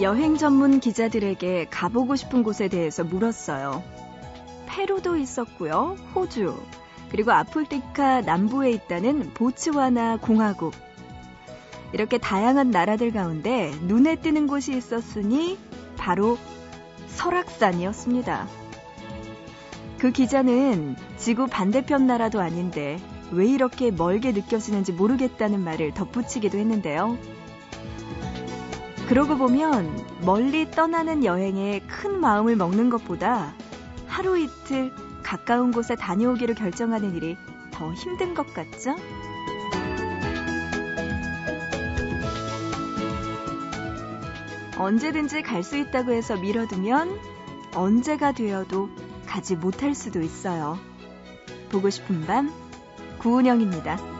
여행 전문 기자들에게 가보고 싶은 곳에 대해서 물었어요. 페루도 있었고요. 호주. 그리고 아프리카 남부에 있다는 보츠와나 공화국. 이렇게 다양한 나라들 가운데 눈에 띄는 곳이 있었으니 바로 설악산이었습니다. 그 기자는 지구 반대편 나라도 아닌데 왜 이렇게 멀게 느껴지는지 모르겠다는 말을 덧붙이기도 했는데요. 그러고 보면 멀리 떠나는 여행에 큰 마음을 먹는 것보다 하루 이틀 가까운 곳에 다녀오기로 결정하는 일이 더 힘든 것 같죠? 언제든지 갈 수 있다고 해서 미뤄두면 언제가 되어도 가지 못할 수도 있어요. 보고 싶은 밤, 구은영입니다.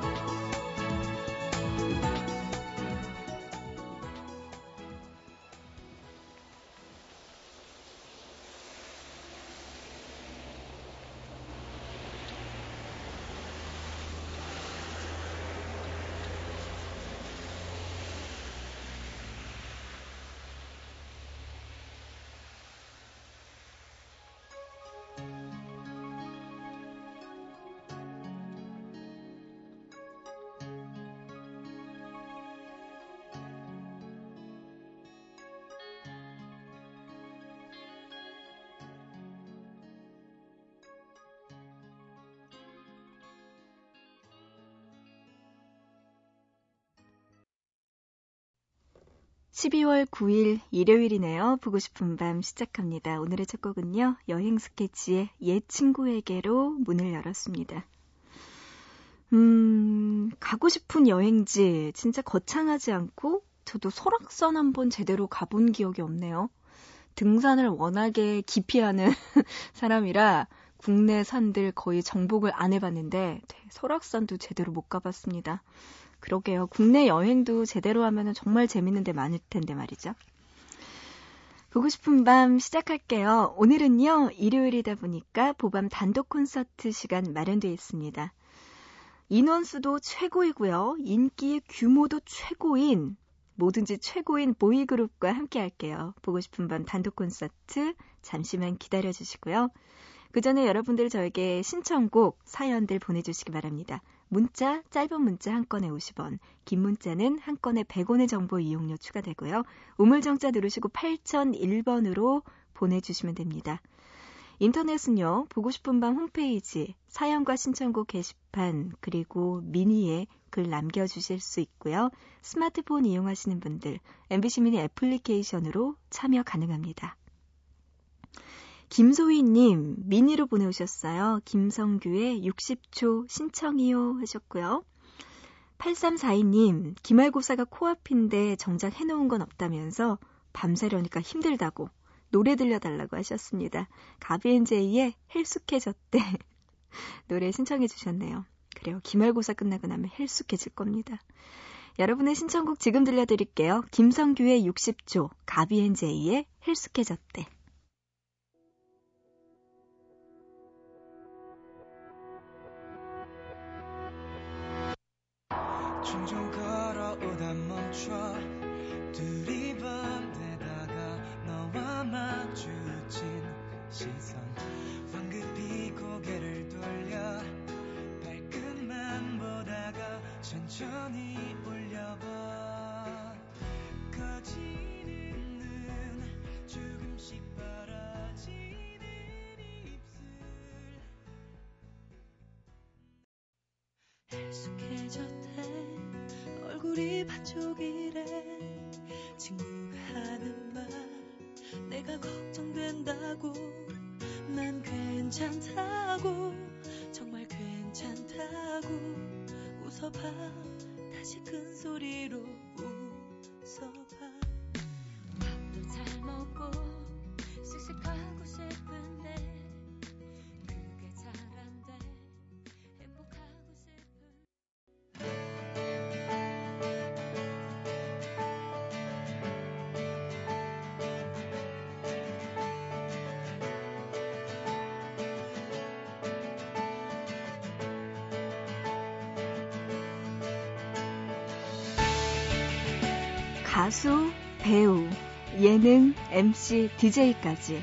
12월 9일 일요일이네요. 보고 싶은 밤 시작합니다. 오늘의 첫 곡은요. 여행 스케치의 옛 친구에게로 문을 열었습니다. 음, 가고 싶은 여행지 진짜 거창하지 않고 저도 설악산 한번 제대로 가본 기억이 없네요. 등산을 워낙에 기피하는 사람이라 국내 산들 거의 정복을 안 해봤는데 네, 설악산도 제대로 못 가봤습니다. 그러게요. 국내 여행도 제대로 하면 정말 재밌는 데 많을 텐데 말이죠. 보고 싶은 밤 시작할게요. 오늘은요, 일요일이다 보니까 보밤 단독 콘서트 시간 마련되어 있습니다. 인원수도 최고이고요. 인기의 규모도 최고인, 뭐든지 최고인 보이그룹과 함께 할게요. 보고 싶은 밤 단독 콘서트 잠시만 기다려 주시고요. 그 전에 여러분들 저에게 신청곡, 사연들 보내주시기 바랍니다. 문자, 짧은 문자 한 건에 50원, 긴 문자는 한 건에 100원의 정보 이용료 추가되고요. 우물정자 누르시고 8001번으로 보내주시면 됩니다. 인터넷은요, 보고 싶은 밤 홈페이지, 사연과 신청곡 게시판, 그리고 미니에 글 남겨주실 수 있고요. 스마트폰 이용하시는 분들, MBC 미니 애플리케이션으로 참여 가능합니다. 김소희님, 미니로 보내오셨어요. 김성규의 60초 신청이요 하셨고요. 8342님, 기말고사가 코앞인데 정작 해놓은 건 없다면서 밤새려니까 힘들다고 노래 들려달라고 하셨습니다. 가비앤제이의 헬쑥해졌대. 노래 신청해 주셨네요. 그래요. 기말고사 끝나고 나면 헬쑥해질 겁니다. 여러분의 신청곡 지금 들려드릴게요. 김성규의 60초, 가비앤제이의 헬쑥해졌대. 종종 걸어오다 멈춰 두리번대다가 너와 마주친 시선. 황급히 고개를 돌려 발끝만 보다가 천천히 올 반쪽이래 친구가 하는 말 내가 걱정된다고 난 괜찮다고 정말 괜찮다고 웃어봐 다시 큰 소리로 가수, 배우, 예능, MC, DJ까지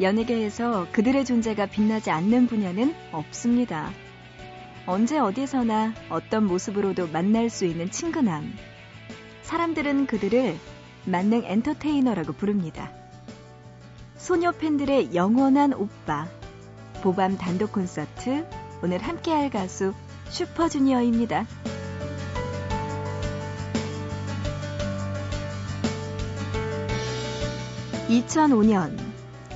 연예계에서 그들의 존재가 빛나지 않는 분야는 없습니다. 언제 어디서나 어떤 모습으로도 만날 수 있는 친근함. 사람들은 그들을 만능 엔터테이너라고 부릅니다. 소녀 팬들의 영원한 오빠. 보밤 단독 콘서트. 오늘 함께할 가수 슈퍼주니어입니다. 2005년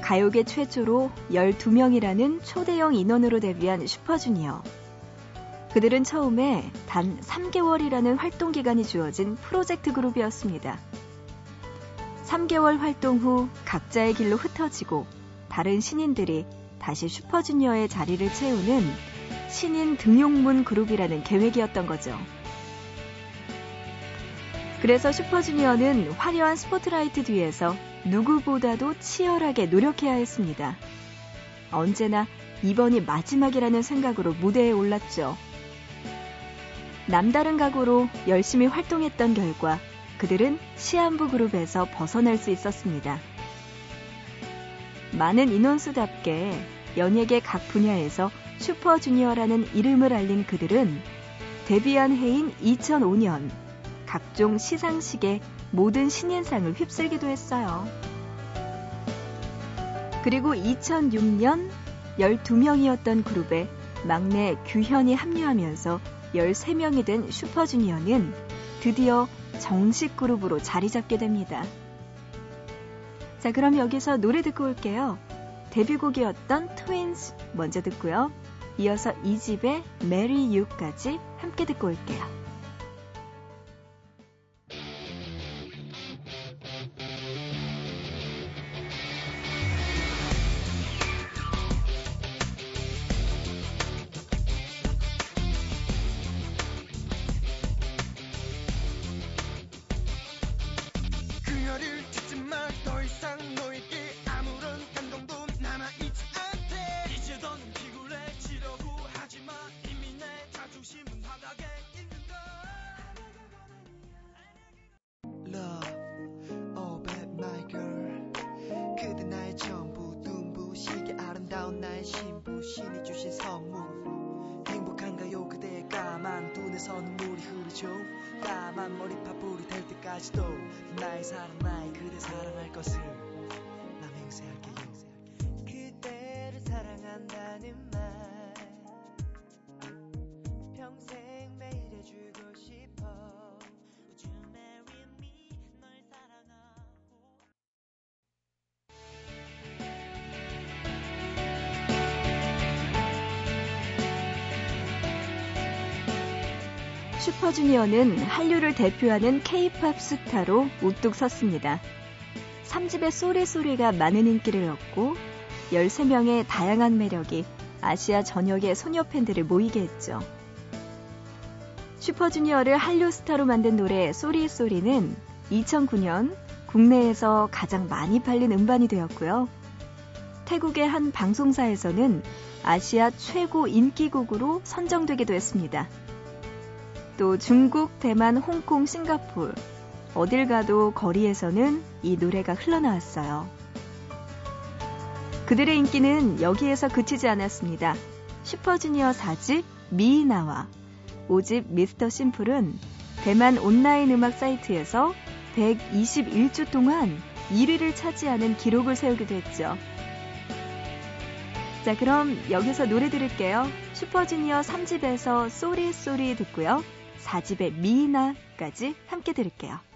가요계 최초로 12명이라는 초대형 인원으로 데뷔한 슈퍼주니어. 그들은 처음에 단 3개월이라는 활동 기간이 주어진 프로젝트 그룹이었습니다. 3개월 활동 후 각자의 길로 흩어지고 다른 신인들이 다시 슈퍼주니어의 자리를 채우는 신인 등용문 그룹이라는 계획이었던 거죠. 그래서 슈퍼주니어는 화려한 스포트라이트 뒤에서 누구보다도 치열하게 노력해야 했습니다. 언제나 이번이 마지막이라는 생각으로 무대에 올랐죠. 남다른 각오로 열심히 활동했던 결과 그들은 시한부 그룹에서 벗어날 수 있었습니다. 많은 인원수답게 연예계 각 분야에서 슈퍼주니어라는 이름을 알린 그들은 데뷔한 해인 2005년 각종 시상식에 모든 신인상을 휩쓸기도 했어요. 그리고 2006년 12명이었던 그룹에 막내 규현이 합류하면서 13명이 된 슈퍼주니어는 드디어 정식 그룹으로 자리 잡게 됩니다. 자, 그럼 여기서 노래 듣고 올게요. 데뷔곡이었던 트윈스 먼저 듣고요. 이어서 이 집의 메리 유까지 함께 듣고 올게요. 사랑 나의 그대 사랑할 것을 슈퍼주니어는 한류를 대표하는 K-팝 스타로 우뚝 섰습니다. 3집의 쏘리쏘리가 많은 인기를 얻고 13명의 다양한 매력이 아시아 전역의 소녀 팬들을 모이게 했죠. 슈퍼주니어를 한류 스타로 만든 노래 쏘리쏘리는 2009년 국내에서 가장 많이 팔린 음반이 되었고요. 태국의 한 방송사에서는 아시아 최고 인기곡으로 선정되기도 했습니다. 또 중국, 대만, 홍콩, 싱가폴 어딜 가도 거리에서는 이 노래가 흘러나왔어요. 그들의 인기는 여기에서 그치지 않았습니다. 슈퍼주니어 4집 미나와 5집 미스터 심플은 대만 온라인 음악 사이트에서 121주 동안 1위를 차지하는 기록을 세우기도 했죠. 자, 그럼 여기서 노래 들을게요. 슈퍼주니어 3집에서 쏘리 쏘리 듣고요. 4집의 미나까지 함께 들을게요.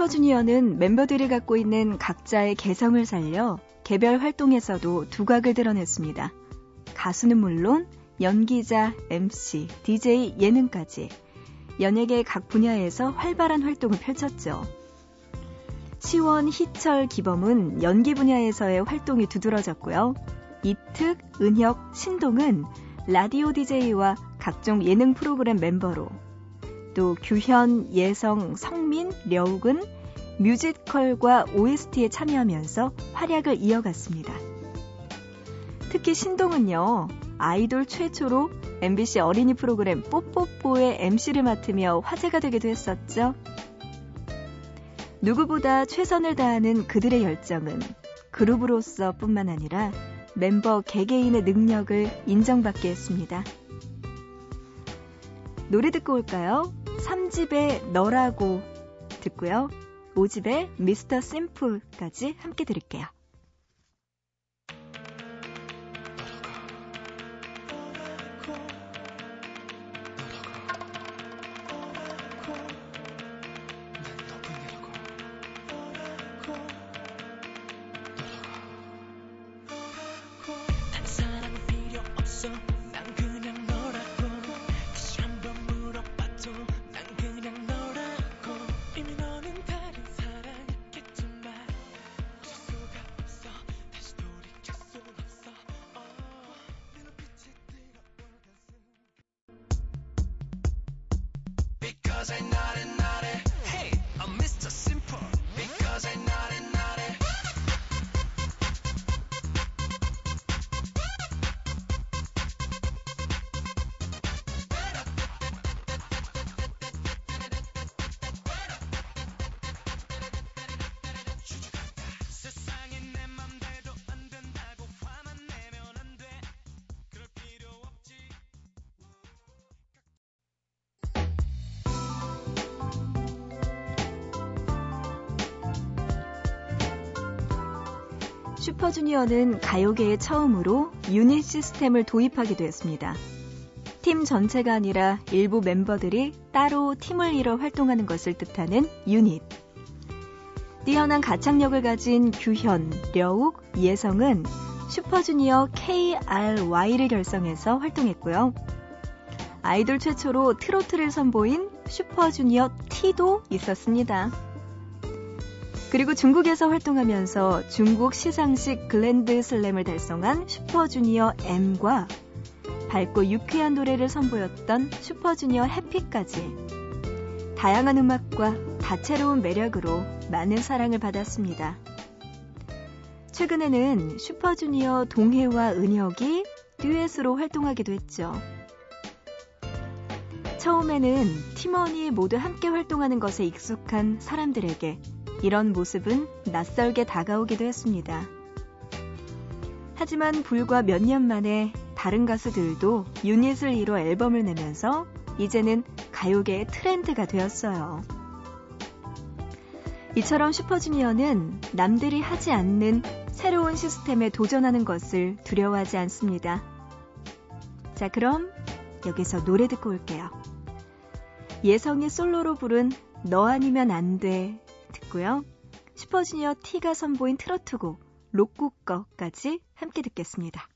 슈퍼주니어는 멤버들이 갖고 있는 각자의 개성을 살려 개별 활동에서도 두각을 드러냈습니다. 가수는 물론 연기자, MC, DJ, 예능까지 연예계 각 분야에서 활발한 활동을 펼쳤죠. 시원, 희철, 기범은 연기 분야에서의 활동이 두드러졌고요. 이특, 은혁, 신동은 라디오 DJ와 각종 예능 프로그램 멤버로 또 규현, 예성, 성민, 려욱은 뮤지컬과 OST에 참여하면서 활약을 이어갔습니다. 특히 신동은요, 아이돌 최초로 MBC 어린이 프로그램 뽀뽀뽀의 MC를 맡으며 화제가 되기도 했었죠. 누구보다 최선을 다하는 그들의 열정은 그룹으로서 뿐만 아니라 멤버 개개인의 능력을 인정받게 했습니다. 노래 듣고 올까요? 3집의 너라고 듣고요. 5집의 미스터 심플까지 함께 들을게요. 슈퍼주니어는 가요계에 처음으로 유닛 시스템을 도입하기도 했습니다. 팀 전체가 아니라 일부 멤버들이 따로 팀을 이뤄 활동하는 것을 뜻하는 유닛. 뛰어난 가창력을 가진 규현, 려욱, 예성은 슈퍼주니어 KRY를 결성해서 활동했고요. 아이돌 최초로 트로트를 선보인 슈퍼주니어 T도 있었습니다. 그리고 중국에서 활동하면서 중국 시상식 글랜드 슬램을 달성한 슈퍼주니어 M과 밝고 유쾌한 노래를 선보였던 슈퍼주니어 해피까지 다양한 음악과 다채로운 매력으로 많은 사랑을 받았습니다. 최근에는 슈퍼주니어 동해와 은혁이 듀엣으로 활동하기도 했죠. 처음에는 팀원이 모두 함께 활동하는 것에 익숙한 사람들에게 이런 모습은 낯설게 다가오기도 했습니다. 하지만 불과 몇 년 만에 다른 가수들도 유닛을 이뤄 앨범을 내면서 이제는 가요계의 트렌드가 되었어요. 이처럼 슈퍼주니어는 남들이 하지 않는 새로운 시스템에 도전하는 것을 두려워하지 않습니다. 자, 그럼 여기서 노래 듣고 올게요. 예성이 솔로로 부른 너 아니면 안 돼 듣고요. 슈퍼주니어 T가 선보인 트로트곡 거까지 함께 듣겠습니다.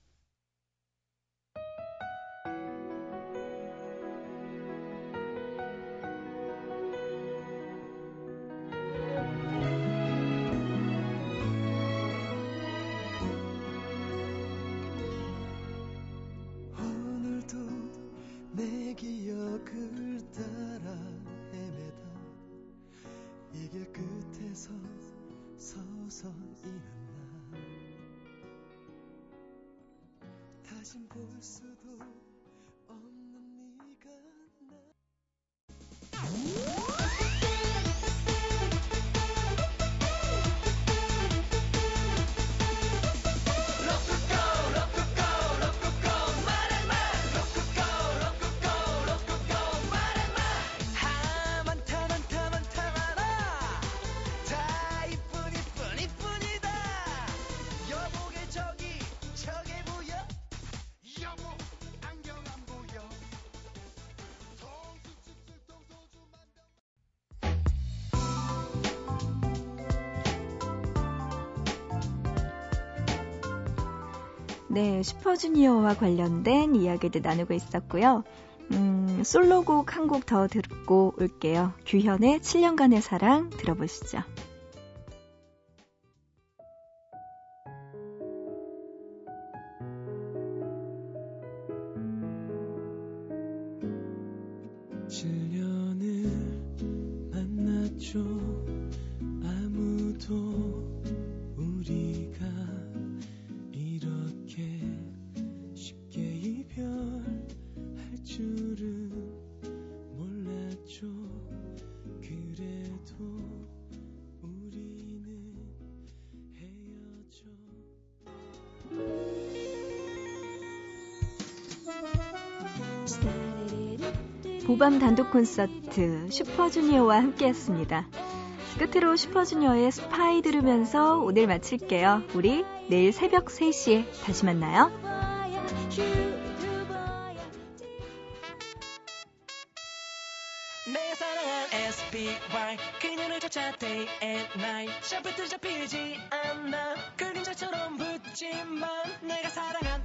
다 네, 슈퍼주니어와 관련된 이야기들 나누고 있었고요. 음, 솔로곡 한 곡 더 듣고 올게요. 규현의 7년간의 사랑 들어보시죠. 보밤 단독 콘서트 슈퍼주니어와 함께했습니다. 끝으로 슈퍼주니어의 스파이 들으면서 오늘 마칠게요. 우리 내일 새벽 3시에 다시 만나요. SPY 그녀를 쫓아 day and night 샤프트 잡히지 않아 그림자처럼 붙지만 내가 사랑한